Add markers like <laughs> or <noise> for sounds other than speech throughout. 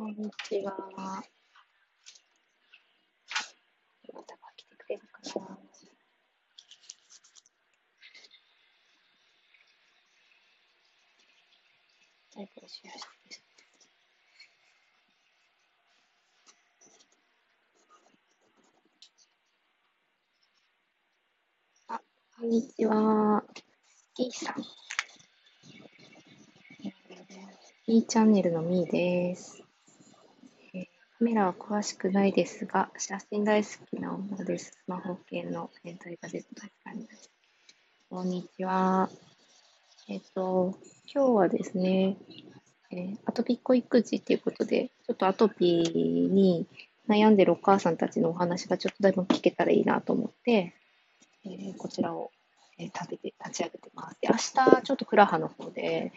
こんにちは。またが来てくれるかな。タイプをシェアしてあ、こんにちは。キーさん。E チャンネルのみーです。カメラは詳しくないですが、写真大好きな女です。スマホ系の変態が出た感じです。こんにちは。えっ、と、今日はですね、えー、アトピッコ育児っていうことで、ちょっとアトピーに悩んでるお母さんたちのお話がちょっとだいぶ聞けたらいいなと思って、えー、こちらを、えー、食べて、立ち上げてます。で、明日、ちょっとクラハの方で、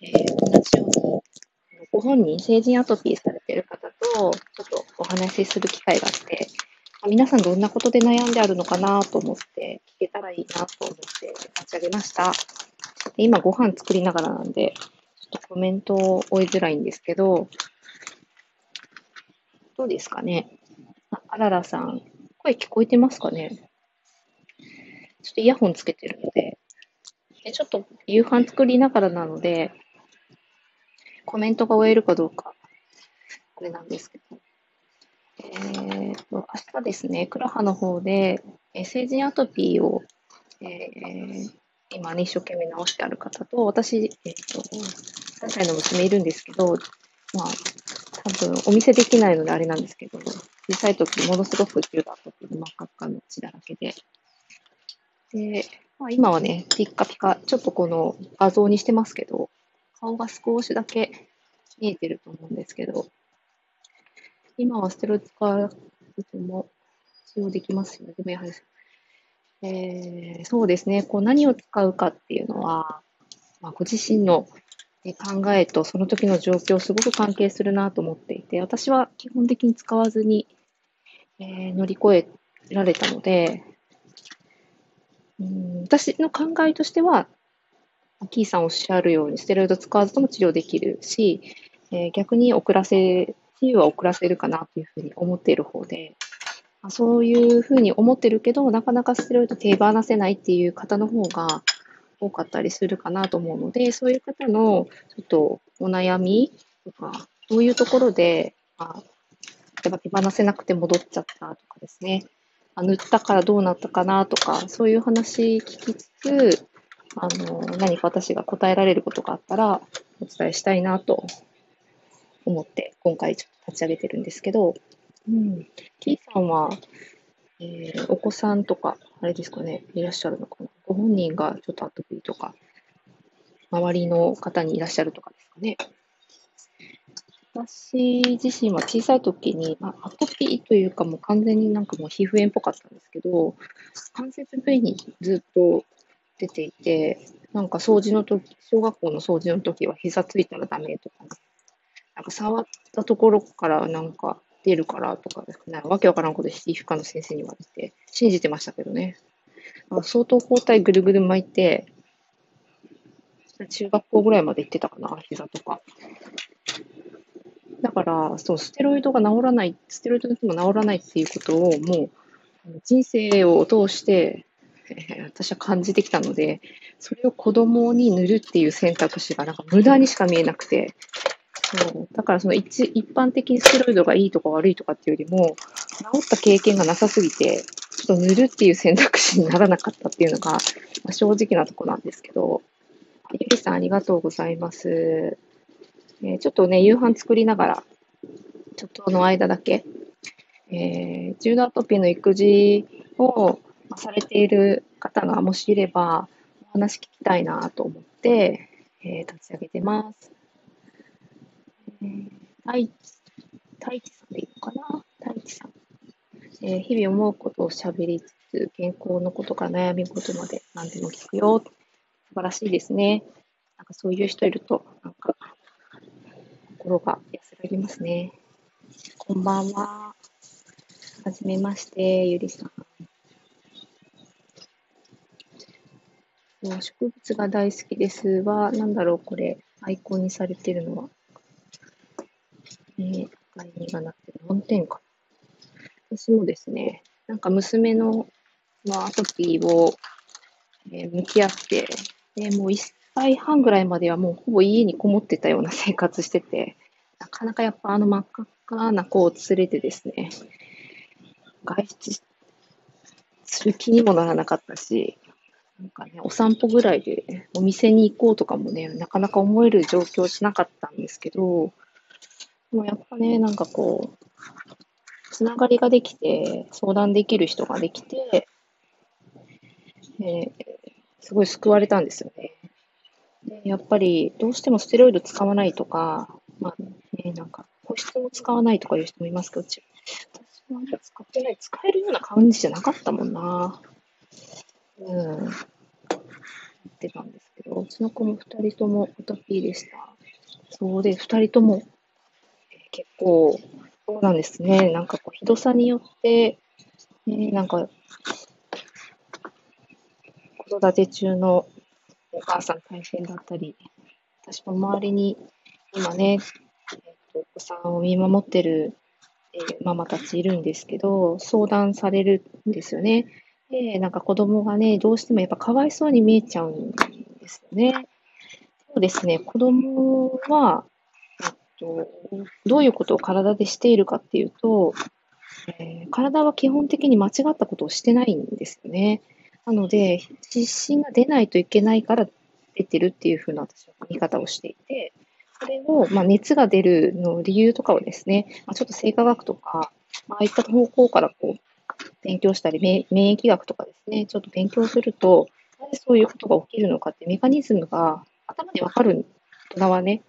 えー、同じようにご本人、成人アトピーされてる方、とお話しする機会があって、皆さんどんなことで悩んであるのかなと思って、聞けたらいいなと思って立ち上げました。で今ご飯作りながらなんで、ちょっとコメントを追いづらいんですけど、どうですかね？ああららさん、声聞こえてますかね？ちょっとイヤホンつけてるので、でちょっと夕飯作りながらなので、コメントが終えるかどうか、これなんですけど。えーと、明日ですね、クラハの方で、えー、成人アトピーを、えー、今ね、一生懸命治してある方と、私、え、ー、と、3歳の娘いるんですけど、まあ、多分お見せできないのであれなんですけど、小さい時ものすごく重度アトピーで真っ赤っかの血だらけで、で、まあ、今はね、ピッカピカ、ちょっとこの画像にしてますけど、顔が少しだけ見えてると思うんですけど、今はステロイド使わずとも使用できますよね。でもやはり、えー、そうですね、こう何を使うかっていうのは、まあ、ご自身の考えとその時の状況すごく関係するなと思っていて、私は基本的に使わずに、えー、乗り越えられたので、うん私の考えとしては、キーさんおっしゃるように、ステロイド使わずとも治療できるし、えー、逆に遅らせ、治癒は遅らせるかなというふうに思っている方で、まあ、そういうふうに思ってるけど、なかなかステロイド手放せないっていう方の方が多かったりするかなと思うので、そういう方のちょっとお悩みとか、どういうところで、まあ、例えば手放せなくて戻っちゃったとかですね、塗ったからどうなったかなとか、そういう話聞きつつ、あの、何か私が答えられることがあったらお伝えしたいなと思って今回ちょっと立ち上げてるんですけど、うん。T さんは、えー、お子さんとか、あれですかね、いらっしゃるのかな？ご本人がちょっとアトピーとか、周りの方にいらっしゃるとかですかね？私自身は小さい時に、まあ、アトピーというかもう完全になんかもう皮膚炎っぽかったんですけど、関節部位にずっと出ていて、なんか掃除の時、小学校の掃除の時は膝ついたらダメとか、なんか触ったところからなんか出るからとかですね、わけわからんこと皮膚科の先生に言われて、信じてましたけどね。相当包帯ぐるぐる巻いて、中学校ぐらいまで行ってたかな、膝とか。だから、そう、ステロイドが治らない、ステロイドの人も治らないっていうことを、もう、人生を通して、えー、私は感じてきたので、それを子供に塗るっていう選択肢がなんか無駄にしか見えなくて、そうだからその一一般的にステロイドがいいとか悪いとかっていうよりも、治った経験がなさすぎて、ちょっと塗るっていう選択肢にならなかったっていうのが、まあ、正直なとこなんですけど、ゆりさんありがとうございます。えー、ちょっとね、夕飯作りながら、ちょっとの間だけ、えー、重度アトピーの育児をされている方がもしいれば、お話聞きたいなと思って、えー、立ち上げてます。えー、太一、太一さんでいいのかな太一さん。えー、日々思うことを喋りつつ、健康のことから悩み事まで何でも聞くよ。素晴らしいですね。なんかそういう人いると、なんか、心が安らぎますね。こんばんは。はじめまして、ゆりさん。植物が大好きですは、なんだろう、これ、アイコンにされてるのは。えー、概念がなって4点か。私もですね、なんか娘の、まあ、アトピーを、えー、向き合って、でもう1歳半ぐらいまではもうほぼ家にこもってたような生活してて、なかなかやっぱあの真っ赤っかな子を連れてですね、外出する気にもならなかったし、なんかね、お散歩ぐらいでお店に行こうとかもね、なかなか思える状況しなかったんですけど、でもやっぱね、なんかこう、つながりができて、相談できる人ができて、えー、すごい救われたんですよね。でやっぱり、どうしてもステロイド使わないとか、まあね、なんか、保湿も使わないとかいう人もいますけど、私は使ってない、使えるような感じじゃなかったもんな。うん。やってたんですけど、うちの子も二人ともアトピーでした。そうで、二人とも、結構、そうなんですね。なんかこう、ひどさによって、ね、なんか、子育て中のお母さん大変だったり、私も周りに今ね、えっと、お子さんを見守ってる、えー、ママたちいるんですけど、相談されるんですよね。で、なんか子供がね、どうしてもやっぱかわいそうに見えちゃうんですよね。そうですね、子供は、と、どういうことを体でしているかっていうと、えー、体は基本的に間違ったことをしてないんですよね。なので、湿疹が出ないといけないから出てるっていうふうな私は見方をしていて、それを、まあ、熱が出るの理由とかをですね、まあ、ちょっと生化学とか、まああいった方向からこう勉強したり、免疫学とかですね、ちょっと勉強すると、なぜそういうことが起きるのかってメカニズムが頭でわかる大人はね。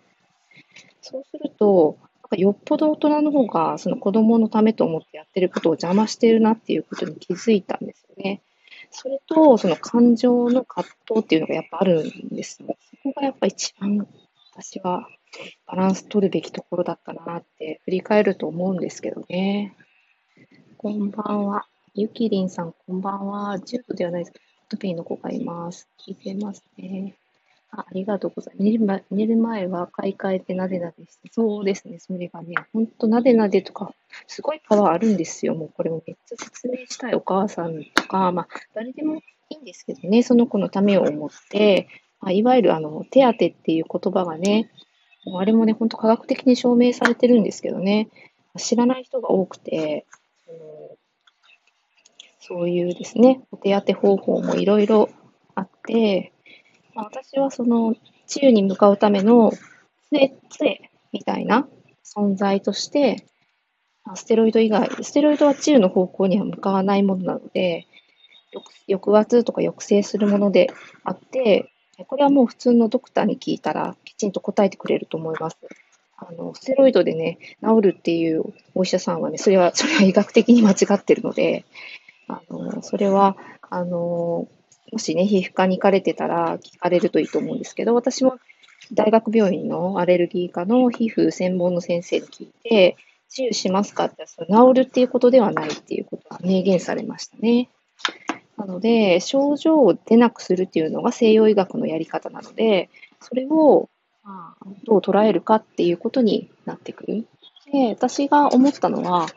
そうすると、なんかよっぽど大人の方がその子供のためと思ってやってることを邪魔してるなっていうことに気づいたんですよね。それと、その感情の葛藤っていうのがやっぱあるんですよ。そこがやっぱ一番私はバランス取るべきところだったなって振り返ると思うんですけどね。こんばんは。ゆきりんさん、こんばんは。ジュートではないです。トピーの子がいます。聞いてますね。あありがとうございます。寝る前寝る前は買い替えてなでなでして。そうですね。それがね、ほんとなでなでとか、すごいパワーあるんですよ。もうこれもめっちゃ説明したいお母さんとか、まあ、誰でもいいんですけどね、その子のためを思って、まあ、いわゆるあの、手当てっていう言葉がね、あれもね、ほんと科学的に証明されてるんですけどね、知らない人が多くて、そういうですね、お手当て方法もいろいろあって、まあ、私はその治癒に向かうための杖、杖みたいな存在として、ステロイド以外、ステロイドは治癒の方向には向かわないものなので、抑圧とか抑制するものであって、これはもう普通のドクターに聞いたらきちんと答えてくれると思います。あの、ステロイドでね、治るっていうお医者さんはね、それは、それは医学的に間違ってるので、あの、それは、あの、もしね、皮膚科に行かれてたら聞かれるといいと思うんですけど、私も大学病院のアレルギー科の皮膚専門の先生に聞いて、治癒しますかってそれ治るっていうことではないっていうことが明言されましたね。なので、症状を出なくするっていうのが西洋医学のやり方なので、それをまあ、どう捉えるかっていうことになってくる。で、私が思ったのは、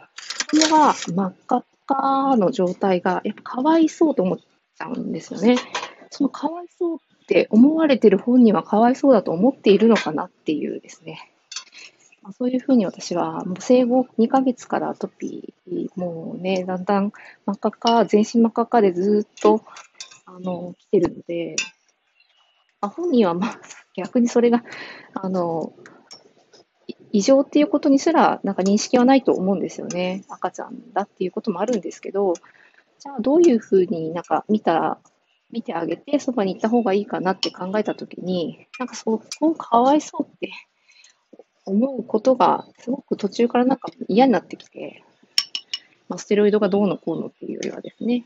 子供が真っ赤っかの状態が、やっぱかわいそうと思ってちゃうんですよね。そのかわいそうって思われてる本人はかわいそうだと思っているのかなっていうですね。まあ、そういうふうに私は、もう生後2ヶ月からアトピー、もうね、だんだん真っ赤か、全身真っ赤かでずっと、あの、来てるので、まあ、本人はまあ、逆にそれが、あの、異常っていうことにすら、なんか認識はないと思うんですよね。赤ちゃんだっていうこともあるんですけど、じゃあどういうふうになんか見たら、見てあげて、そばに行った方がいいかなって考えたときに、なんかそこをかわいそうって思うことが、すごく途中からなんか嫌になってきて、まあ、ステロイドがどうのこうのっていうよりはですね。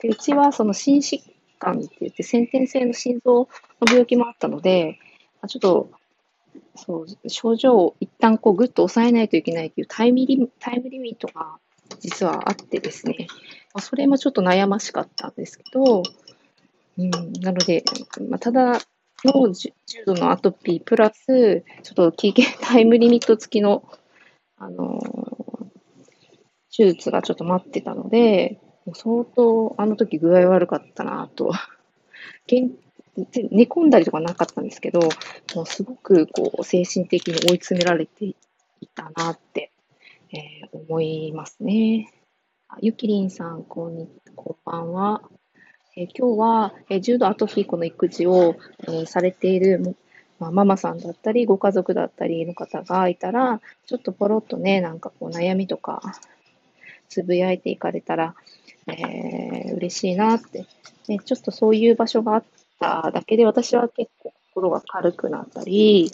でうちはその心疾患って言って、先天性の心臓の病気もあったので、ちょっと、そう、症状を一旦こうぐっと抑えないといけないというタイムリタイムリミットが実はあってですね、まあ、それもちょっと悩ましかったんですけど、うん、なので、まあ、ただの重度のアトピープラス、ちょっと期限タイムリミット付きのあの手術がちょっと待ってたので、もう相当あの時具合悪かったなと。寝込んだりとかなかったんですけど、もうすごくこう精神的に追い詰められていたなって、えー、思いますね。ゆきりんさん、こんにこんばんは。え、今日は、え、重度アトフィーコの育児を、え、されている、まあ、ママさんだったり、ご家族だったりの方がいたら、ちょっとポロッとね、なんかこう悩みとか、つぶやいていかれたら、えー、嬉しいなって、ね。ちょっとそういう場所があっただけで、私は結構心が軽くなったり、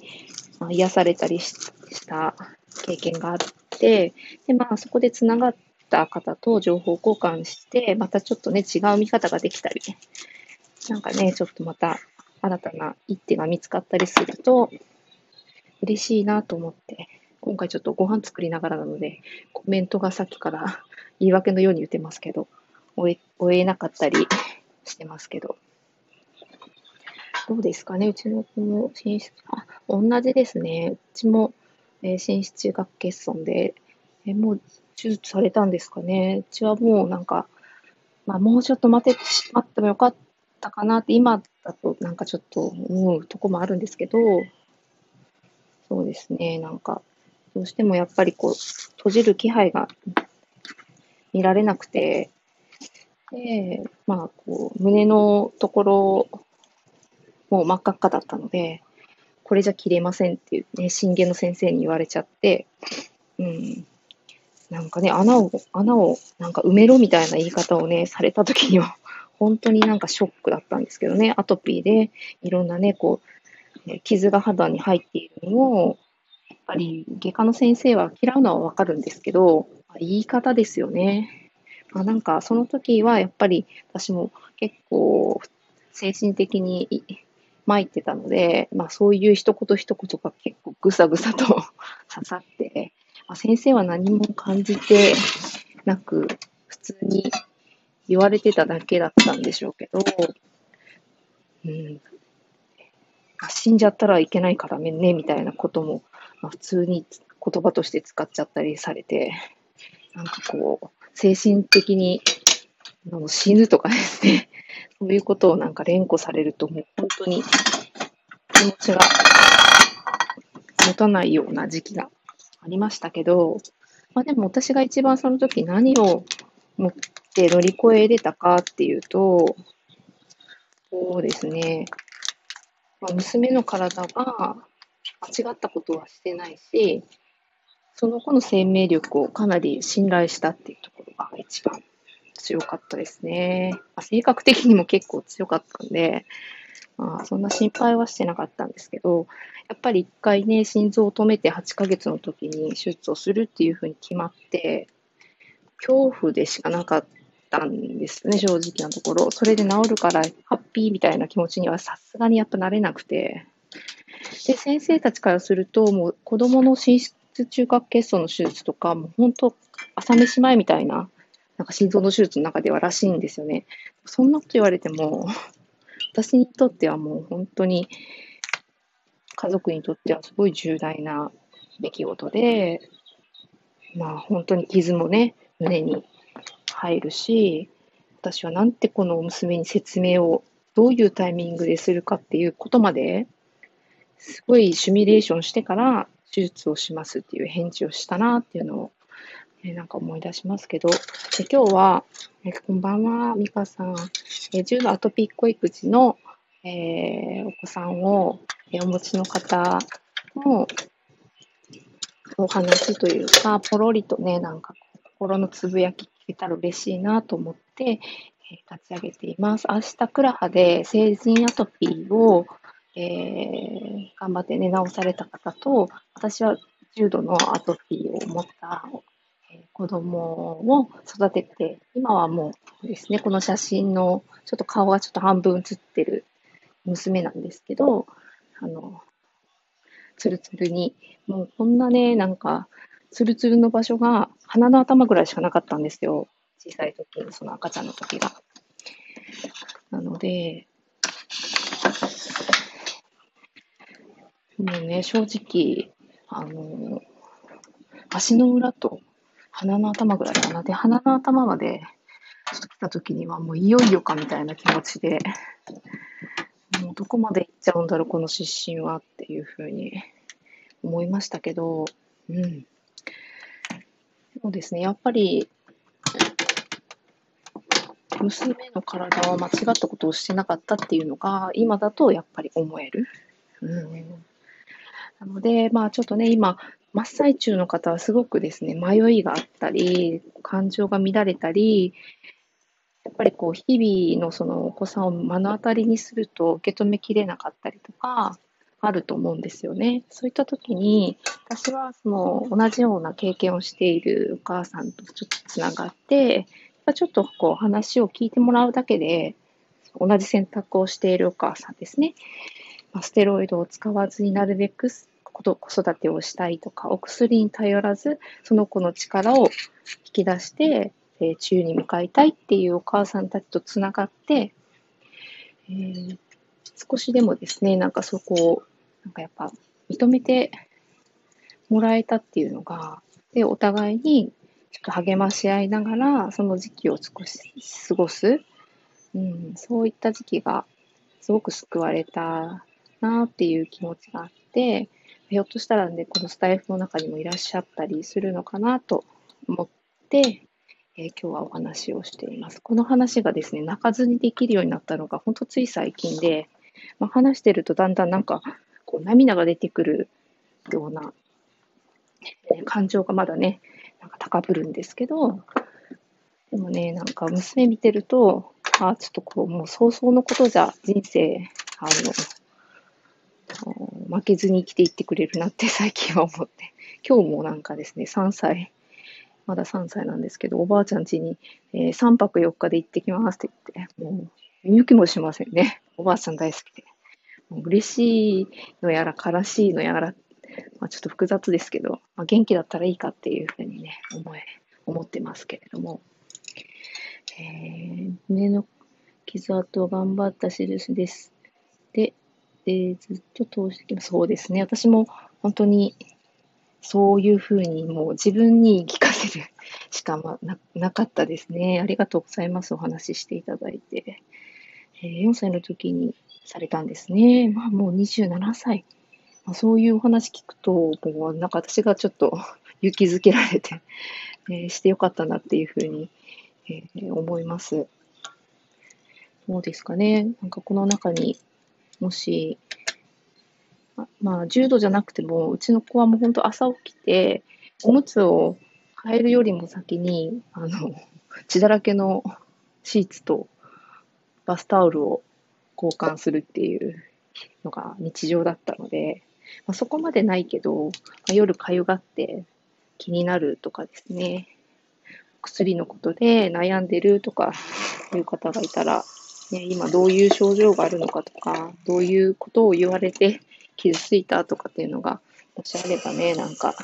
まあ、癒されたりした経験があって、で、まあそこでつながった方と情報交換して、またちょっとね、違う見方ができたり、なんかね、ちょっとまた新たな一手が見つかったりすると、嬉しいなと思って、今回ちょっとご飯作りながらなので、コメントがさっきから言い訳のように言ってますけど、終え終えなかったりしてますけど。どうですかねうちの子も寝室、あ、同じですね。うちも、えー、寝室中学欠損で、えー、もう手術されたんですかね。うちはもうなんか、まあ、もうちょっと待って、待ってもよかったかなって、今だとなんかちょっと思うとこもあるんですけど、そうですね、なんか、どうしてもやっぱりこう、閉じる気配が見られなくて、で、まあ、こう、胸のところ、もう真っ赤っかだったので、これじゃ切れませんっていうね、震源の先生に言われちゃって、うん、なんかね、穴を、穴をなんか埋めろみたいな言い方をね、された時には、<laughs> 本当になんかショックだったんですけどね、アトピーでいろんなね、こう、傷が肌に入っているのを、やっぱり外科の先生は嫌うのはわかるんですけど、言い方ですよね。まあ、なんかその時はやっぱり私も結構精神的に参ってたので、まあそういう一言一言が結構ぐさぐさと <laughs> 刺さって、あ、先生は何も感じてなく、普通に言われてただけだったんでしょうけど、うん、死んじゃったらいけないからね、みたいなことも、まあ、普通に言葉として使っちゃったりされて、なんかこう、精神的に死ぬとかですね、<laughs> そういうことをなんか連呼されると、もう本当に気持ちが持たないような時期がありましたけど、まあでも私が一番その時何を持って乗り越えれたかっていうと、そうですね、まあ、娘の体が間違ったことはしてないし、その子の生命力をかなり信頼したっていうところが一番強かったですね。性格的にも結構強かったんで、まあ、そんな心配はしてなかったんですけど、やっぱり一回ね、心臓を止めて8ヶ月の時に手術をするっていうふうに決まって、恐怖でしかなかったんですね、正直なところ。それで治るからハッピーみたいな気持ちにはさすがにやっぱなれなくて。で、先生たちからすると、もう子供の心室中核欠損の手術とか、もう本当、朝飯前みたいな、なんか心臓の手術の中ではらしいんですよね。そんなこと言われても、私にとってはもう本当に家族にとってはすごい重大な出来事で、まあ本当に傷もね、胸に入るし、私はなんてこの娘に説明をどういうタイミングでするかっていうことまで、すごいシミュレーションしてから手術をしますっていう返事をしたなっていうのを、えなんか思い出しますけど、で今日は、えこんばんは、みかさん、え重度アトピック育児の、え、お子さんをえお持ちの方のお話というか、ポロリとね、なんか心のつぶやき聞けたら嬉しいなと思って、え立ち上げています。明日、クラハで成人アトピーを、えー、頑張ってね、治された方と、私は重度のアトピーを持った子供を育てて、今はもうですね、この写真のちょっと顔がちょっと半分写ってる娘なんですけど、あの、ツルツルに、もうこんなね、なんか、ツルツルの場所が鼻の頭ぐらいしかなかったんですよ。小さい時のその赤ちゃんの時が。なので、もうね、正直、あの、足の裏と鼻の頭ぐらいかな。で、鼻の頭まで、ちょっと来た時にはもういよいよかみたいな気持ちで、もうどこまで行っちゃうんだろう、この失神はっていうふうに思いましたけど、うん。そうですね、やっぱり、娘の体は間違ったことをしてなかったっていうのが、今だとやっぱり思える。うん、なので、まあちょっとね、今、真っ最中の方はすごくですね、迷いがあったり、感情が乱れたり、やっぱりこう、日々のそのお子さんを目の当たりにすると受け止めきれなかったりとか、あると思うんですよね。そういった時に、私はその同じような経験をしているお母さんとちょっとつながって、ちょっとこう話を聞いてもらうだけで、同じ選択をしているお母さんですね。まステロイドを使わずになるべく子育てをしたいとか、お薬に頼らず、その子の力を引き出して、えー、治癒に向かいたいっていうお母さんたちとつながって、えー、少しでもですね、なんかそこを、なんかやっぱ認めてもらえたっていうのが、で、お互いにちょっと励まし合いながら、その時期を少し過ごす、うん、そういった時期がすごく救われたなっていう気持ちがあって、ひょっとしたらね、このスタイフの中にもいらっしゃったりするのかなと思って、えー、今日はお話をしています。この話がですね、泣かずにできるようになったのが、ほんとつい最近で、まあ、話してるとだんだんなんか、こう涙が出てくるような、えー、感情がまだね、なんか高ぶるんですけど、でもね、なんか娘見てると、あちょっとこう、もう早々のことじゃ人生、あの、負けずに生きていってくれるなって <laughs> 最近は思って、今日もなんかですね、3歳、まだ3歳なんですけど、おばあちゃん家に、えー、3泊4日で行ってきますって言って、もう、見抜きもしませんね。おばあちゃん大好きで。もう嬉しいのやら悲しいのやら、まあ、ちょっと複雑ですけど、まあ、元気だったらいいかっていうふうにね、思え、思ってますけれども。えー、胸の傷跡を頑張った印です。で、で、ずっと通して。そうですね。私も本当にそういうふうにもう自分に聞かせる <laughs> しかまななかったですね。ありがとうございます。お話ししていただいて。えー、4歳の時にされたんですね。まあもう27歳。まあ、そういうお話聞くと、もうなんか私がちょっと <laughs> 勇気づけられて、えー、してよかったなっていうふうに、えー、思います。どうですかね。なんかこの中にもし、まあ、重度じゃなくても、うちの子はもう本当朝起きて、おむつを変えるよりも先に、あの、血だらけのシーツとバスタオルを交換するっていうのが日常だったので、まあ、そこまでないけど、まあ、夜かゆがって気になるとかですね、薬のことで悩んでるとかいう方がいたら、ね、今どういう症状があるのかとか、どういうことを言われて傷ついたとかっていうのが、もしあればね、なんか、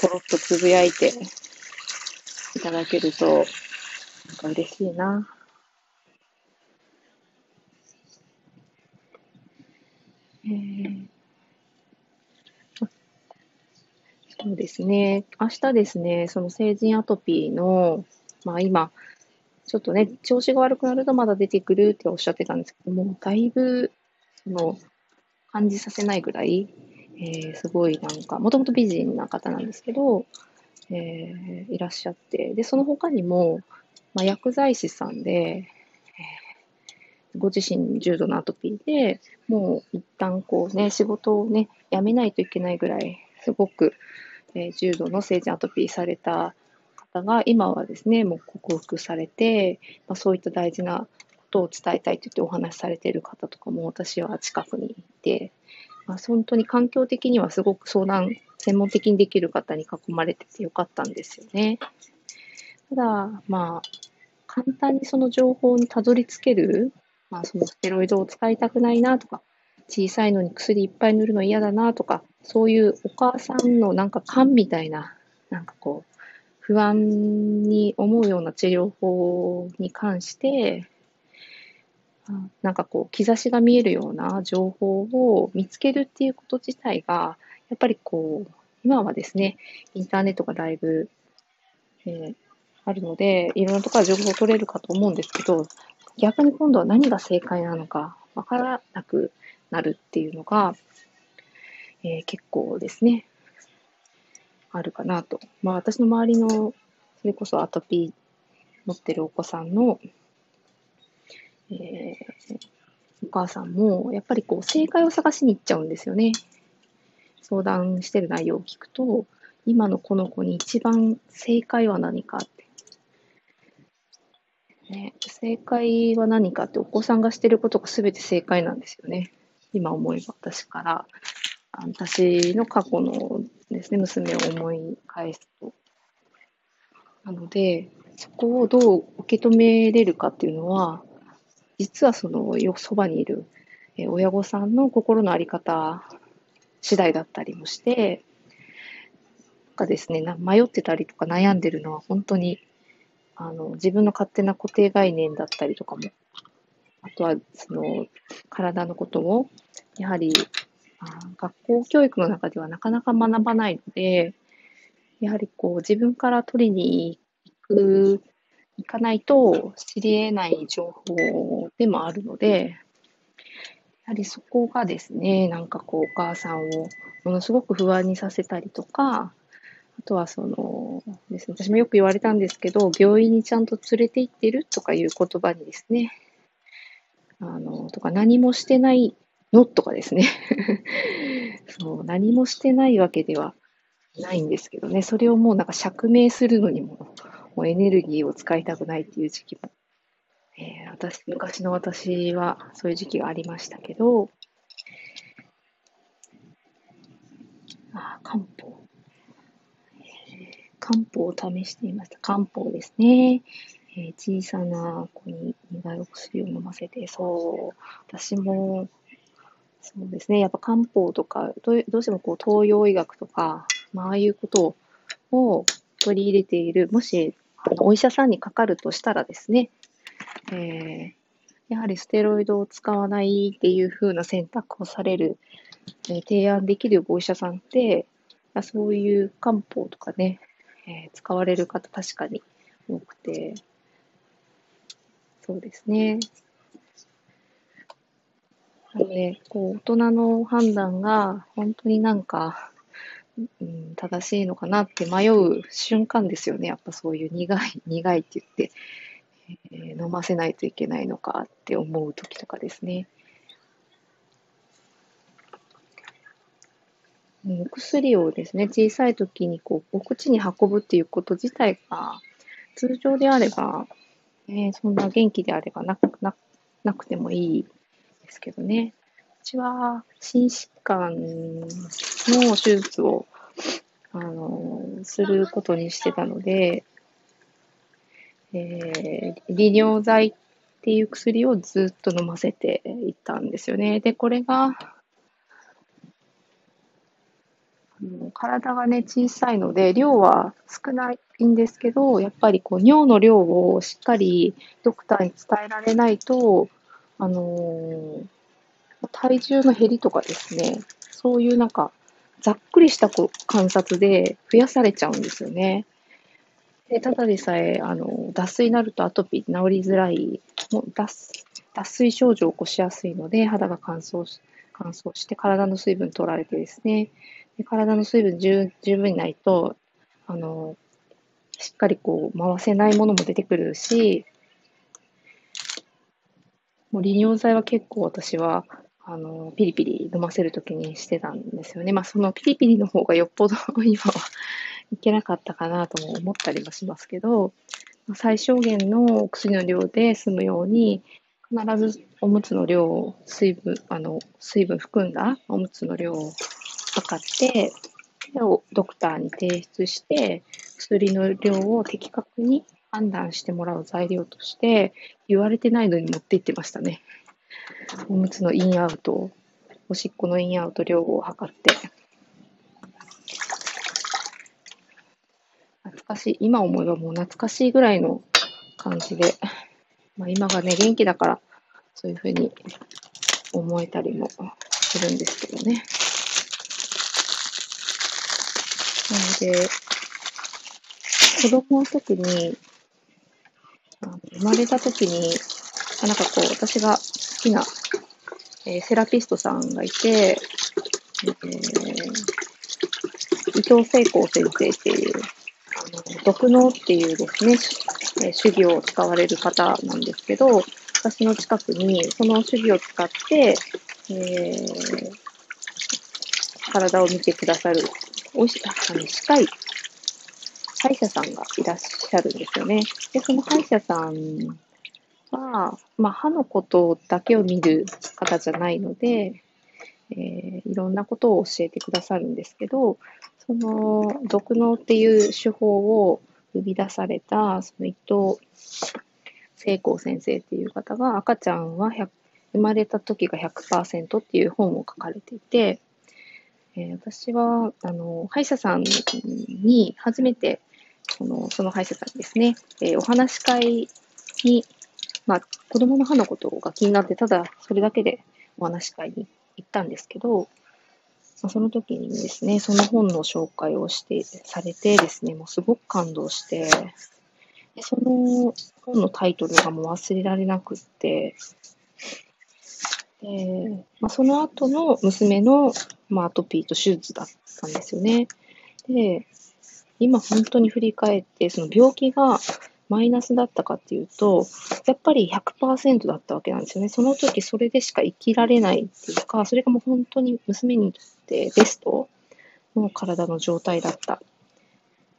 ポロッとつぶやいていただけると、なんか嬉しいな。えー、そうですね。明日ですね、その成人アトピーの、まあ今、ちょっとね、調子が悪くなるとまだ出てくるっておっしゃってたんですけども、だいぶ、その、感じさせないぐらい、えー、すごいなんか、もともと美人な方なんですけど、えー、いらっしゃって、で、その他にも、まあ、薬剤師さんで、え、ご自身重度のアトピーで、もう一旦こうね、仕事をね、辞めないといけないぐらい、すごく、えー、重度の成人アトピーされた方が、今はですね、もう克服されて、まあ、そういった大事なことを伝えたいと言ってお話しされている方とかも私は近くにいて、まあ、本当に環境的にはすごく相談、専門的にできる方に囲まれててよかったんですよね。ただ、まあ、簡単にその情報にたどり着ける、まあ、そのステロイドを使いたくないなとか、小さいのに薬いっぱい塗るの嫌だなとか、そういうお母さんのなんか勘みたいな、なんかこう、不安に思うような治療法に関して、なんかこう、兆しが見えるような情報を見つけるっていうこと自体が、やっぱりこう、今はですね、インターネットがだいぶ、えー、あるので、いろんなところから情報を取れるかと思うんですけど、逆に今度は何が正解なのかわからなくなるっていうのが、えー、結構ですね、あるかなと。まあ私の周りの、それこそアトピー持ってるお子さんの、えー、お母さんも、やっぱりこう正解を探しに行っちゃうんですよね。相談してる内容を聞くと、今のこの子に一番正解は何かって。ね、正解は何かってお子さんがしてることが全て正解なんですよね。今思えば私から私の過去のですね、娘を思い返すと。なので、そこをどう受け止めれるかっていうのは、実はその、よそばにいる、親御さんの心の在り方次第だったりもして、なんかですね、迷ってたりとか悩んでるのは本当に、あの、自分の勝手な固定概念だったりとかも、あとは、その、体のことを、やはり、学校教育の中ではなかなか学ばないので、やはりこう自分から取りに行く、行かないと知り得ない情報でもあるので、やはりそこがですね、なんかこうお母さんをものすごく不安にさせたりとか、あとはそのですね、私もよく言われたんですけど、病院にちゃんと連れて行ってるとかいう言葉にですね、あの、とか何もしてないのとかですね <laughs> そう、何もしてないわけではないんですけどね、それをもうなんか釈明するのにも、もうエネルギーを使いたくないっていう時期も、えー、私、昔の私はそういう時期がありましたけど、あ、漢方。漢方を試していました。漢方ですね。えー、小さな子に苦いお薬を飲ませて、そう、私もそうですね。やっぱ漢方とか、どうしてもこう東洋医学とか、まあ、ああいうことを取り入れている、もしお医者さんにかかるとしたらですね、えー、やはりステロイドを使わないっていう風な選択をされる、えー、提案できるお医者さんって、そういう漢方とかね、えー、使われる方確かに多くて、そうですね。なので、こう、大人の判断が本当になんか、うん、正しいのかなって迷う瞬間ですよね。やっぱそういう苦い、苦いって言って、えー、飲ませないといけないのかって思う時とかですね。お薬をですね、小さい時にこう、お口に運ぶっていうこと自体が、通常であれば、えー、そんな元気であればなななくてもいいですけどね。うちは心疾患の手術を、あの、することにしてたので、えー、利尿剤っていう薬をずっと飲ませていったんですよね。で、これが、体がね、小さいので、量は少ないんですけど、やっぱりこう尿の量をしっかりドクターに伝えられないと、あのー、体重の減りとかですね、そういうなんか、ざっくりした観察で増やされちゃうんですよね。でただでさえ、あの、脱水になるとアトピー治りづらい、もう脱脱水症状を起こしやすいので、肌が乾燥し乾燥して体の水分取られてですね、で体の水分十十分にないと、あの、しっかりこう回せないものも出てくるし、もう利尿剤は結構私は、あの、ピリピリ飲ませるときにしてたんですよね。まあ、そのピリピリの方がよっぽど <laughs> 今はいけなかったかなとも思ったりもしますけど、最小限のお薬の量で済むように、必ずおむつの量を水分、あの、水分含んだおむつの量を測って、ドクターに提出して、薬の量を的確に判断してもらう材料として、言われてないのに持って行ってましたね。おむつのインアウト、おしっこのインアウト量を測って。懐かしい。今思えばもう懐かしいぐらいの感じで、まあ、今がね、元気だから、そういうふうに思えたりもするんですけどね。なので、子供の時に、生まれた時に、なんかこう、私が好きな、えー、セラピストさんがいて、えー、伊藤聖光先生っていう、あの、毒脳っていうですね、えー、主義を使われる方なんですけど、私の近くにその主義を使って、えー、体を見てくださる、おいし、あの、歯科医、歯医者さんがいらっしゃるんですよね。で、その歯医者さんは、まあ、歯のことだけを見る方じゃないので、えー、いろんなことを教えてくださるんですけど、その、毒脳っていう手法を生み出された、その伊藤聖光先生っていう方が、赤ちゃんは生まれた時が100%っていう本を書かれていて、えー、私は、あの、歯医者さんに初めて、その、その歯医者さんにですね、えー、お話し会に、まあ、子供の歯のことが気になって、ただそれだけでお話し会に行ったんですけど、まあその時にですね、その本の紹介をして、されてですね、もうすごく感動して、でその本のタイトルがもう忘れられなくって、でまあ、その後の娘の、まあ、アトピーと手術だったんですよね。で、今本当に振り返って、その病気がマイナスだったかっていうと、やっぱり100%だったわけなんですよね。その時それでしか生きられないっていうか、それがもう本当に娘にとってベストの体の状態だった。っ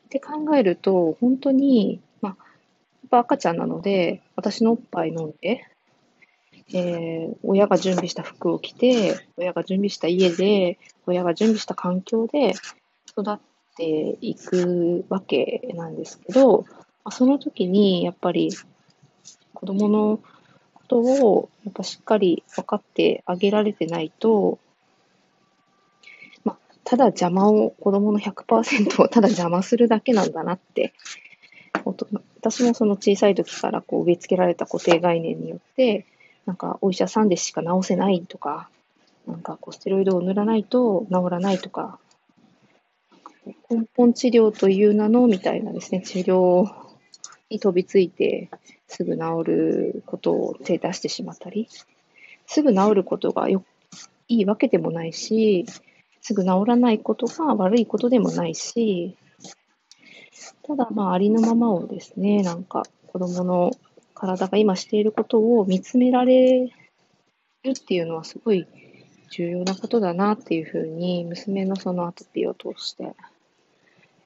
て考えると、本当に、まあ、やっぱ赤ちゃんなので、私のおっぱい飲んで、えー、親が準備した服を着て、親が準備した家で、親が準備した環境で育っていくわけなんですけど、その時にやっぱり子供のことをやっぱしっかり分かってあげられてないと、まあ、ただ邪魔を、子供の100%をただ邪魔するだけなんだなって、私もその小さい時からこう植え付けられた固定概念によって、なんかお医者さんでしか治せないとか、なんかこうステロイドを塗らないと治らないとか、根本治療という名のみたいなですね、治療に飛びついてすぐ治ることを手出してしまったり、すぐ治ることがよいいわけでもないし、すぐ治らないことが悪いことでもないし、ただまあありのままをですね、なんか子供の体が今していることを見つめられるっていうのはすごい重要なことだなっていうふうに、娘のそのアトピーを通して、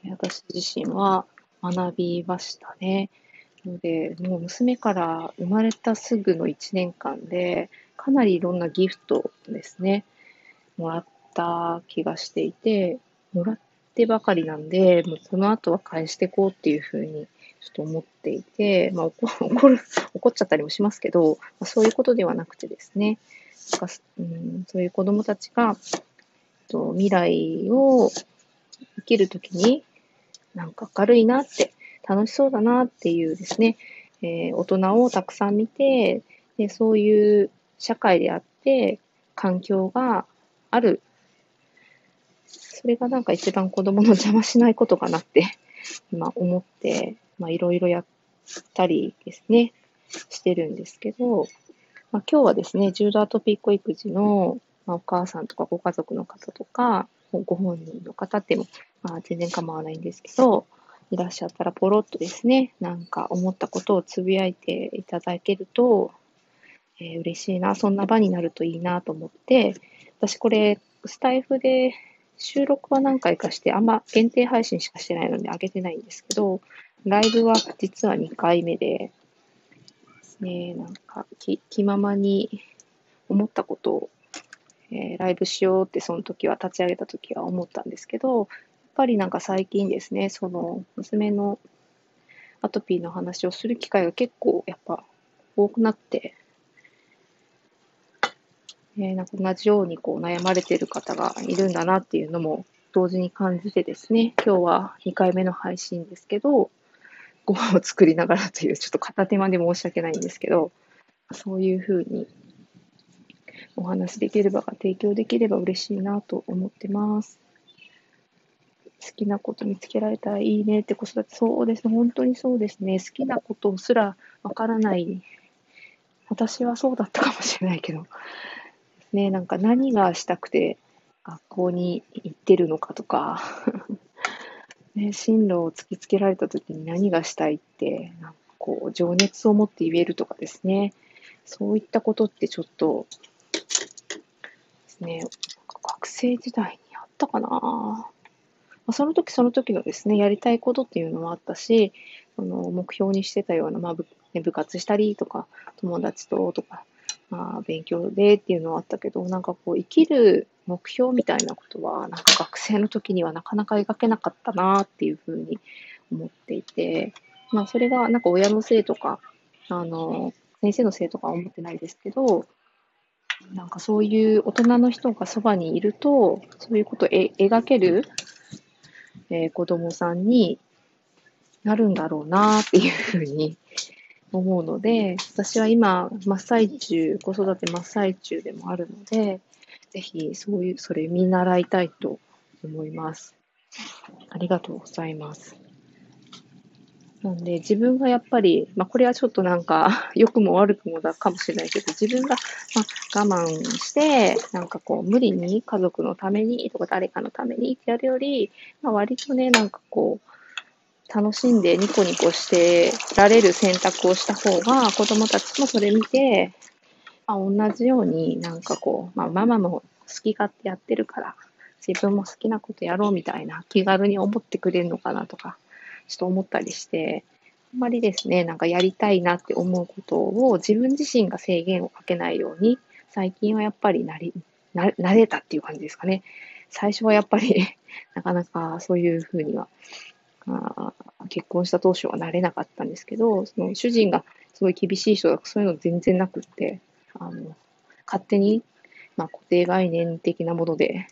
私自身は学びましたね。ので、もう娘から生まれたすぐの1年間で、かなりいろんなギフトですね、もらった気がしていて、もらってばかりなんで、もうこの後は返していこうっていうふうにちょっと思っていて、まあ、<laughs> 怒る、怒っちゃったりもしますけど、まあ、そういうことではなくてですね、なんかうん、そういう子供たちが、と未来を生きるときに、なんか明るいなって、楽しそうだなっていうですね、えー、大人をたくさん見て、でそういう社会であって、環境がある。それがなんか一番子供の邪魔しないことかなって、<laughs> 今思って、まあいろいろやったりですね、してるんですけど、まあ、今日はですね、重度アトピーコ育児の、まあ、お母さんとかご家族の方とか、ご本人の方っても、まあ、全然構わないんですけど、いらっしゃったらポロッとですね、なんか思ったことをつぶやいていただけると、えー、嬉しいな、そんな場になるといいなと思って、私これ、スタイフで収録は何回かして、あんま限定配信しかしてないので上げてないんですけど、ライブは実は2回目で、ね、なんか気気ままに思ったことを、えー、ライブしようってその時は立ち上げた時は思ったんですけど、やっぱりなんか最近ですね、その娘のアトピーの話をする機会が結構やっぱ多くなって、えー、なんか同じようにこう悩まれてる方がいるんだなっていうのも同時に感じてですね、今日は2回目の配信ですけど、ご飯を作りながらという、ちょっと片手間で申し訳ないんですけど、そういうふうにお話できれば提供できれば嬉しいなと思ってます。好きなこと見つけられたらいいねって子育て、そうですね、本当にそうですね。好きなことすらわからない。私はそうだったかもしれないけど、ね、なんか何がしたくて学校に行ってるのかとか <laughs> ね、進路を突きつけられた時に何がしたいって、なんかこう、情熱を持って言えるとかですね。そういったことってちょっと、ですね、学生時代にあったかな。まあ、その時その時のですね、やりたいことっていうのもあったし、その目標にしてたような、まあ部、部活したりとか、友達ととか、まあ、勉強でっていうのはあったけど、なんかこう、生きる目標みたいなことは、なんか学生の時にはなかなか描けなかったなっていうふうに思っていて、まあ、それがなんか親のせいとか、あの、先生のせいとかは思ってないですけど、なんかそういう大人の人がそばにいると、そういうことを描けるえー、子供さんになるんだろうなっていうふうに思うので、私は今、真っ最中、子育て真っ最中でもあるので、ぜひそういう、それ見習いたいと思います。ありがとうございます。なんで、自分がやっぱり、まあ、これはちょっとなんか、<laughs> 良くも悪くもだかもしれないけど、自分が、まあ、我慢して、なんかこう、無理に家族のためにとか誰かのためにってやるより、まあ、割とね、なんかこう、楽しんでニコニコしてられる選択をした方が、子供たちもそれ見て、まあ、同じようになんかこう、まあ、ママも好き勝手やってるから、自分も好きなことやろうみたいな気軽に思ってくれるのかなとか、ちょっと思ったりして、あんまりですね、なんかやりたいなって思うことを自分自身が制限をかけないように、最近はやっぱりなり、な慣れたっていう感じですかね。最初はやっぱり <laughs> なかなかそういうふうには、あ結婚した当初はなれなかったんですけど、その主人がすごい厳しい人だとそういうの全然なくって、あの、勝手に、まあ、固定概念的なもので、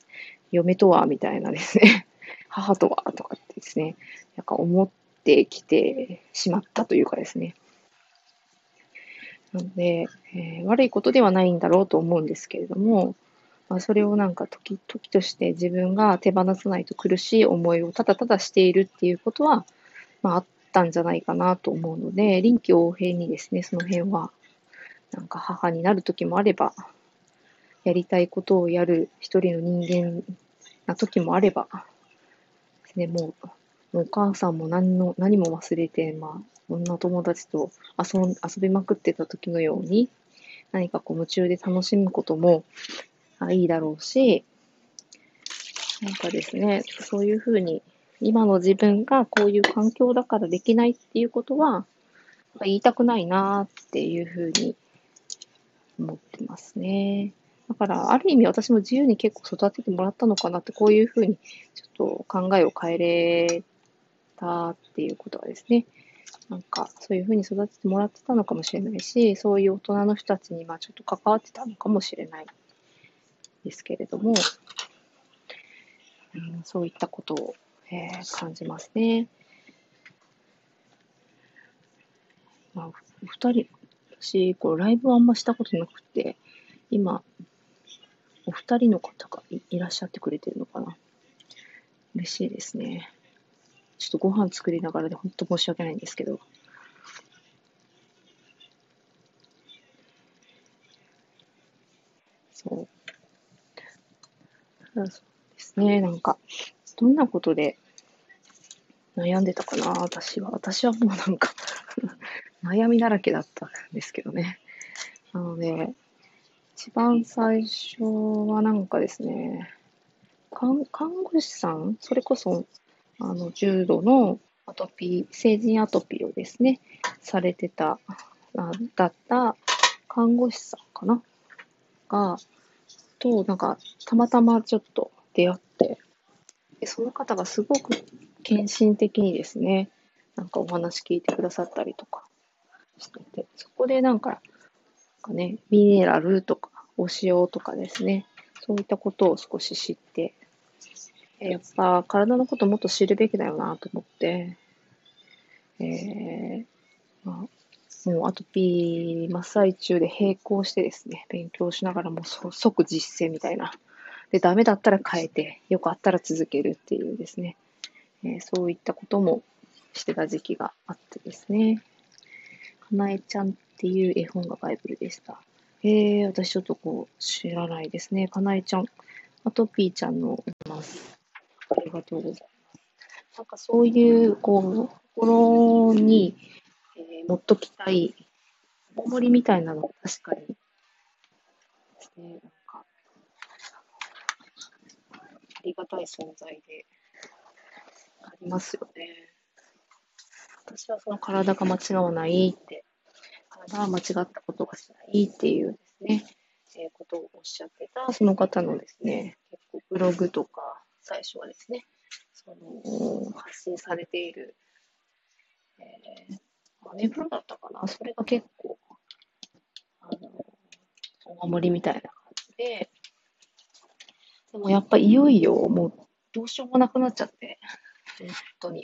嫁とは、みたいなですね、<laughs> 母とは、とかってですね、なんか思ってきてしまったというかですね。なので、えー、悪いことではないんだろうと思うんですけれども、まあ、それをなんか時時として自分が手放さないと苦しい思いをただただしているっていうことは、まあ、あったんじゃないかなと思うので、臨機応変にですね、その辺は、なんか母になる時もあれば、やりたいことをやる一人の人間な時もあれば、ですね、もうお母さんも何の何も忘れて、まあ、女友達と遊遊びまくってた時のように、何かこう夢中で楽しむこともいいだろうし、なんかですね、そういうふうに、今の自分がこういう環境だからできないっていうことは、言いたくないなっていうふうに思ってますね。だから、ある意味私も自由に結構育ててもらったのかなって、こういうふうにちょっと考えを変えれたっていうことはですね、なんかそういうふうに育ててもらってたのかもしれないし、そういう大人の人たちにまあちょっと関わってたのかもしれないですけれども、うん、そういったことを、えー、感じますね。まあ、お二人、私、こうライブはあんましたことなくて、今、お二人の方がいらっしゃってくれてるのかな。嬉しいですね。ちょっとご飯作りながらで本当申し訳ないんですけど。そう。そうですね、なんか、どんなことで悩んでたかな、私は。私はもうなんか <laughs> 悩みだらけだったんですけどね。なので、一番最初はなんかですね、看護師さん、それこそあの、重度のアトピー、成人アトピーをですね、されてた、だった看護師さんかな？が、と、なんか、たまたまちょっと出会って、でその方がすごく献身的にですね、なんかお話聞いてくださったりとかしてて、そこでなんか、なんかね、ミネラルとか、お塩とかですね、そういったことを少し知ってやっぱ体のこともっと知るべきだよなと思って、えー、まあ、もうアトピー真っ最中で並行してですね、勉強しながらもう即実践みたいな。で、ダメだったら変えて、よくあったら続けるっていうですね、えー、そういったこともしてた時期があってですね。かなえちゃんっていう絵本がバイブルでした。えー、私ちょっとこう知らないですね。かなえちゃん。あとピーちゃんのます。ありがとうございます。なんかそういう、こう、心に、えー、持っときたい、おもりみたいなのが確かに、ですね、なんか、ありがたい存在で、ありますよね。私はその体が間違わないって、体は間違ったことがしないっていうですね、えー、ことをおっしゃってた、その方のですね、結構ブログとか、最初はですね、その発信されている、えー、マネブロだったかな。それが結構、あの、お守りみたいな感じで、でもやっぱいよいよもうどうしようもなくなっちゃって、本当に。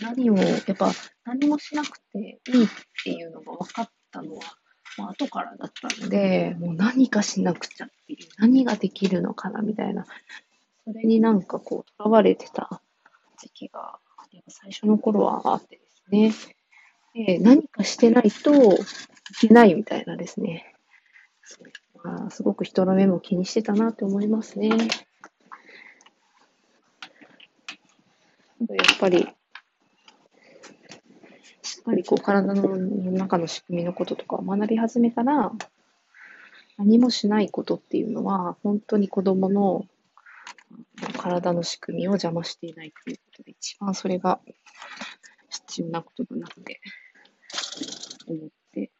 何を、やっぱ何もしなくていいっていうのが分かったのは、まあ、後からだったので、もう何かしなくちゃっていう、何ができるのかなみたいな、それになんかこう、とらわれてた時期が、最初の頃はあってですね、で何かしてないといけないみたいなですね、まあ、すごく人の目も気にしてたなって思いますね。やっぱり、しっかりこう体の中の仕組みのこととかを学び始めたら、何もしないことっていうのは、本当に子供の体の仕組みを邪魔していないということで、一番それが必要なことだなって思って、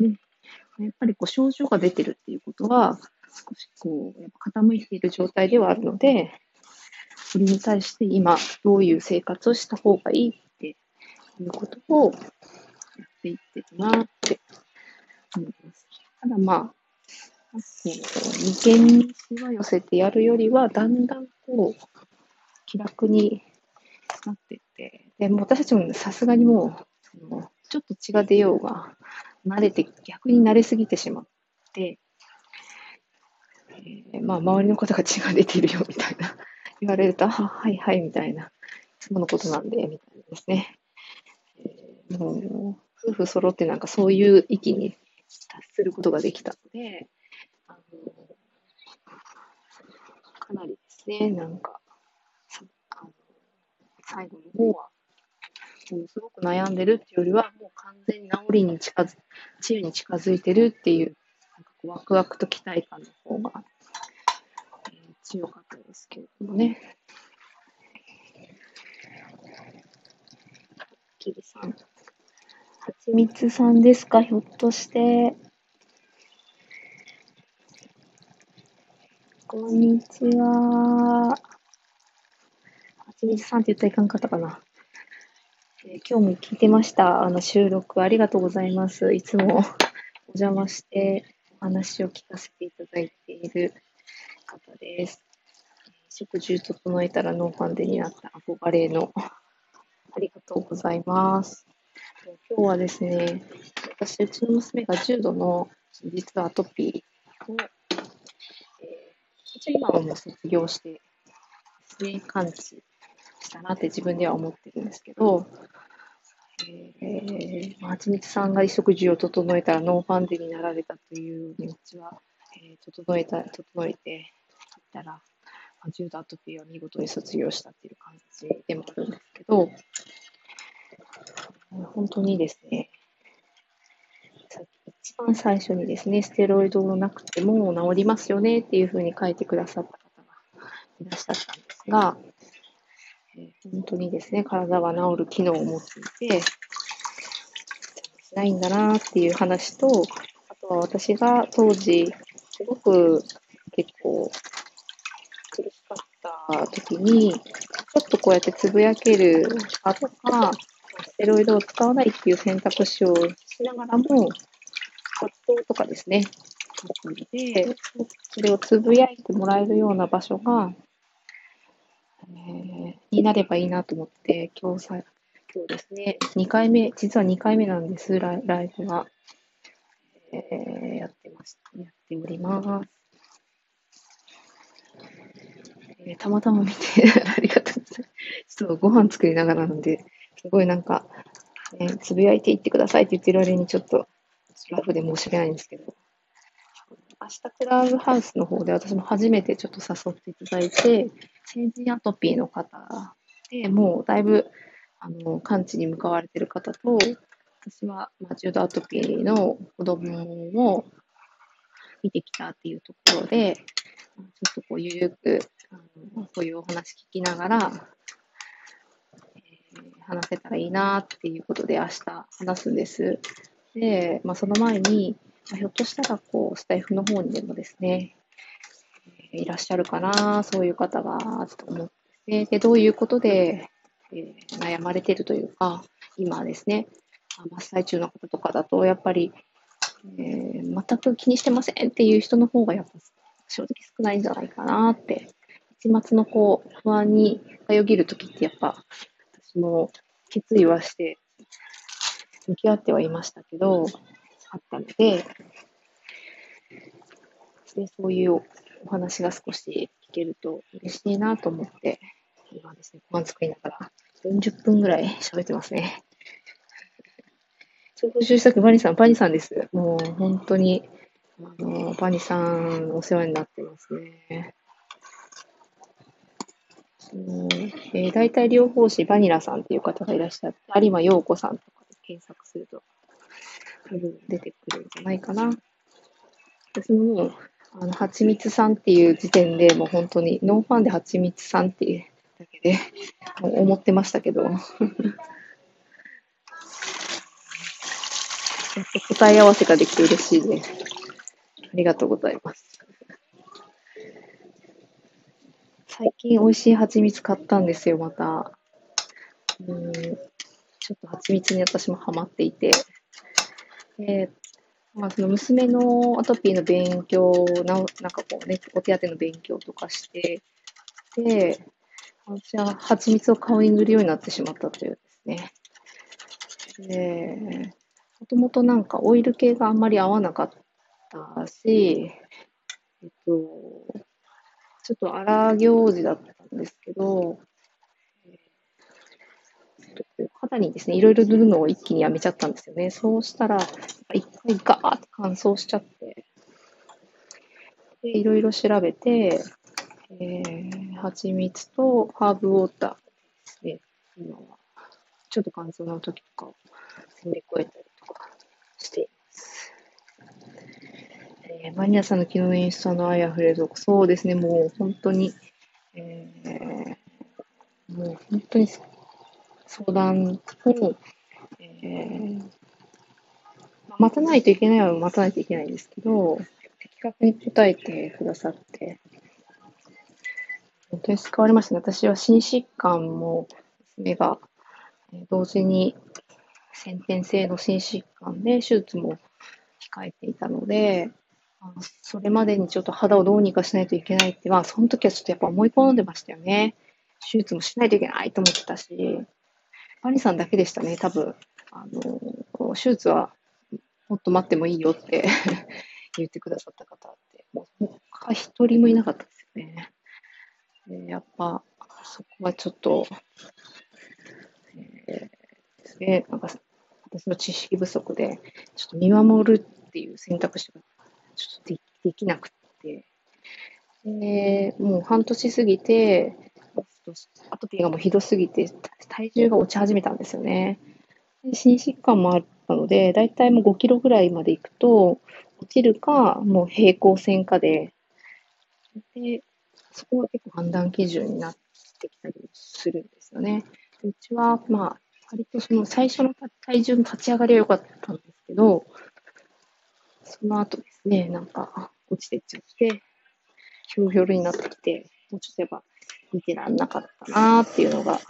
ね、やっぱりこう症状が出てるっていうことは、少しこう、やっぱ傾いている状態ではあるので、それに対して今どういう生活をした方がいいっていうことをやっていってるなって思います。ただまあ、えっと眉間にしわ寄せてやるよりは、だんだんこう、気楽になっていって、でも私たちもさすがにもう、そのちょっと血が出ようが、慣れて、逆に慣れすぎてしまって、えー、まあ、周りの方が血が出ているよみたいな言われると、あはいはいみたいな、いつものことなんで、みたいなですね。えー、もう、夫婦揃ってなんかそういう域に達することができたので、あのかなりですね、なんか、あの最後の方は、もうすごく悩んでるっていうよりは、もう完全に治りに近づ、治癒に近づいてるっていう、なんかこうワクワクと期待感の方が強かったですけれどもね。キリさん。はちみつさんですか？ひょっとして。こんにちは。はちみつさんって言ったらいかんかったかな。えー、今日も聞いてました。あの収録ありがとうございます。いつもお邪魔してお話を聞かせていただいている方です。食事整えたらノーファンデになった憧れの。ありがとうございます。今日はですね、私、うちの娘が重度の実はアトピー、応今はもう卒業して、です完治したなって自分では思ってるんですけど、えー、はちみつさんが衣食住を整えたらノーファンデになられたといううちは、えー、整えた、整えていたら、まあ重度アトピーは見事に卒業したっていう感じでもあるんですけど、本当にですね、一番最初にですね、ステロイドなくても治りますよねっていうふうに書いてくださった方がいらっしゃったんですが、え本当にですね、体は治る機能を持っていて、ないんだなっていう話と、あとは私が当時、すごく結構苦しかった時に、ちょっとこうやってつぶやけるかとか、ステロイドを使わないっていう選択肢をしながらも、葛藤とかですね、で、それをつぶやいてもらえるような場所が、えー、になればいいなと思って、今日さ、今日ですね、2回目、実は2回目なんです、ライライブが。えー、やってました。やっております。えー、たまたま見て <laughs> ありがとうございます。ちょっとご飯作りながらなんで、すごいなんか、ね、つぶやいていってくださいって言ってる割にちょっと、ラフで申し訳ないんですけど、明日クラブハウスの方で私も初めてちょっと誘っていただいて、成人アトピーの方で、もうだいぶ、あの、完治に向かわれてる方と、私は、まあ、重度アトピーの子供を見てきたっていうところで、ちょっとこう、ゆるく、あのそういうお話聞きながら、えー、話せたらいいなっていうことで明日話すんです。で、まあ、その前に、まあ、ひょっとしたら、こう、スタイフの方にでもですね、いらっしゃるかな、そういう方が、と思って、で、どういうことで、えー、悩まれてるというか、今ですね、真っ最中の方とかだと、やっぱり、えー、全く気にしてませんっていう人の方が、やっぱ正直少ないんじゃないかなって。一末のこう、不安によぎるときって、やっぱ、私も決意はして、向き合ってはいましたけど、あったので、でそういうお話が少し聞けると嬉しいなと思って、今ですね、ご飯作りながら40分ぐらい喋ってますね。情報収集バニさん、バニさんです。もう本当に、あの、バニさんお世話になってますね。えー、大体療法士バニラさんっていう方がいらっしゃって、有馬陽子さんと検索すると多分出てくるんじゃないかな。私もあの、はちみつさんっていう時点でもう本当にノーファンではちみつさんっていうだけで思ってましたけど。やっと答え合わせができて嬉しいです。ありがとうございます。最近美味しい蜂蜜買ったんですよ、また。うん、ちょっと蜂蜜に私もハマっていて。で、まあ、その娘のアトピーの勉強な、なんかこうね、お手当の勉強とかして、で、私は蜂蜜を顔に塗るようになってしまったというですね。で、もともとなんかオイル系があんまり合わなかったし、えっと、ちょっと荒行事だったんですけど、肌にですね、いろいろ塗るのを一気にやめちゃったんですよね。そうしたら、一回ガーって乾燥しちゃって、で、いろいろ調べて、えー、蜂蜜とハーブウォーターですね、今は、ちょっと乾燥の時とかを攻め越えたりとかしています。えー、マニアさんの昨日のインスタの愛あふれるそうですね、もう本当に、えー、もう本当に相談を、えー、待たないといけないは待たないといけないんですけど、的確に答えてくださって、本当に救われましたね。私は心疾患も娘が同時に先天性の心疾患で手術も控えていたので、それまでにちょっと肌をどうにかしないといけないって、まあ、その時はちょっとやっぱ思い込んでましたよね。手術もしないといけないと思ってたし、パニさんだけでしたね、多分。あの、手術はもっと待ってもいいよって <laughs> 言ってくださった方って、もう他一人もいなかったですよね。やっぱ、そこはちょっと、えー、ですね、なんか、私の知識不足で、ちょっと見守るっていう選択肢がちょっとでできなくて、でもう半年過ぎて、アトピーがもうひどすぎて、体重が落ち始めたんですよね。で心疾患もあったので、だいたいもう5キロぐらいまで行くと、落ちるか、もう平行線かで、で、そこが結構判断基準になってきたりするんですよね。うちは、まあ、割とその最初の体重の立ち上がりは良かったんですけど、その後ですね、なんか落ちてっちゃって、ひょろひょろになってきて、もうちょっとやっぱ見てらんなかったなーっていうのが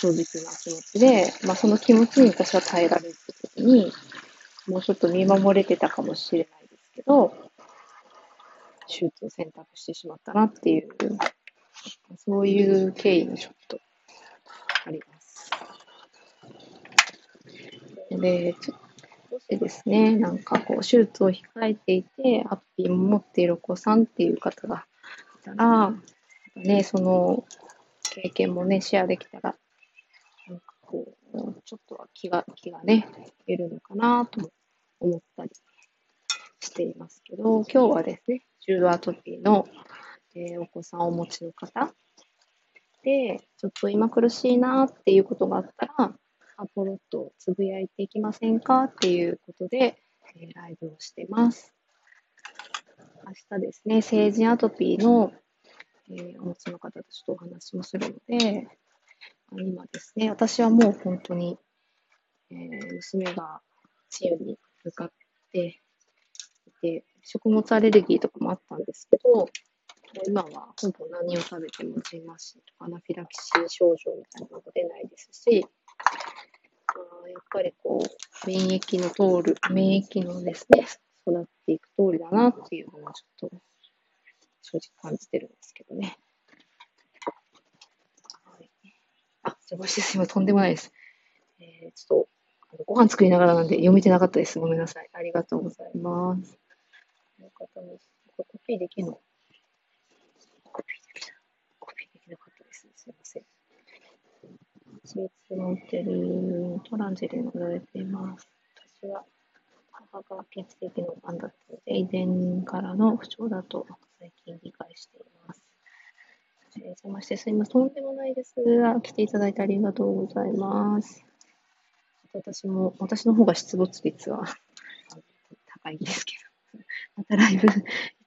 正直な気持ちで、まあその気持ちに私は耐えられるときに、もうちょっと見守れてたかもしれないですけど、手術を選択してしまったなっていう、そういう経緯もちょっとあります。で、ちょっともしですね、なんかこう、手術を控えていて、ハッピーも持っているお子さんっていう方がいたら、ね、その経験もね、シェアできたら、なんかこう、ちょっとは気が、気がね、得るのかなと思ったりしていますけど、今日はですね、重度アトピーの、えー、お子さんをお持ちの方で、ちょっと今苦しいなっていうことがあったら、アポロットつぶやいていきませんかっていうことで、えー、ライブをしてます。明日ですね、成人アトピーの、えー、お持ちの方とちょっとお話もするので、今ですね、私はもう本当に、えー、娘が治癒に向かっていて、食物アレルギーとかもあったんですけど、今はほぼ何を食べてもジンマシンとかアナフィラキシー症状みたいなのも出ないですし、あやっぱりこう、免疫の通る、免疫のですね、育っていく通りだなっていうのはちょっと正直感じてるんですけどね。はい、あ、じゃごいません。とんでもないです。えー、ちょっと、ご飯作りながらなんで読めてなかったです。ごめんなさい。ありがとうございます。この方も、コピーできるの？コピーできた。コピーできなかったです。すいません。スイーツのってるトランジェリーの言われています。私は母が血液の癌だったので、遺伝からの不調だと最近理解しています。えー、邪魔してすいません。とんでもないです。来ていただいてありがとうございます。私も、私の方が出没率は高いんですけど、またライブい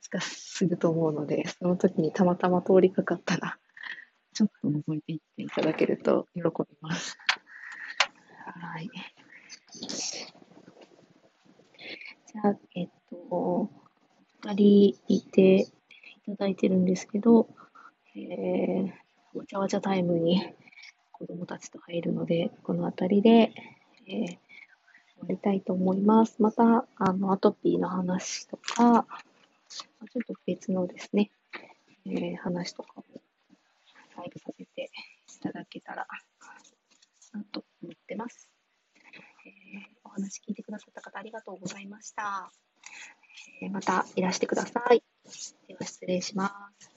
つかすると思うので、その時にたまたま通りかかったら、ちょっと覗いていっていただけると喜びます。はい。じゃ、えっと、二人いていただいてるんですけど、えー、わちゃわちゃタイムに子供たちと入るので、この辺りで、えー、終わりたいと思います。また、あの、アトピーの話とか、ちょっと別のですね、えー、話とかもライブさせていただけたらなと思ってます。話聞いてくださった方ありがとうございました。えー、またいらしてください。では失礼します。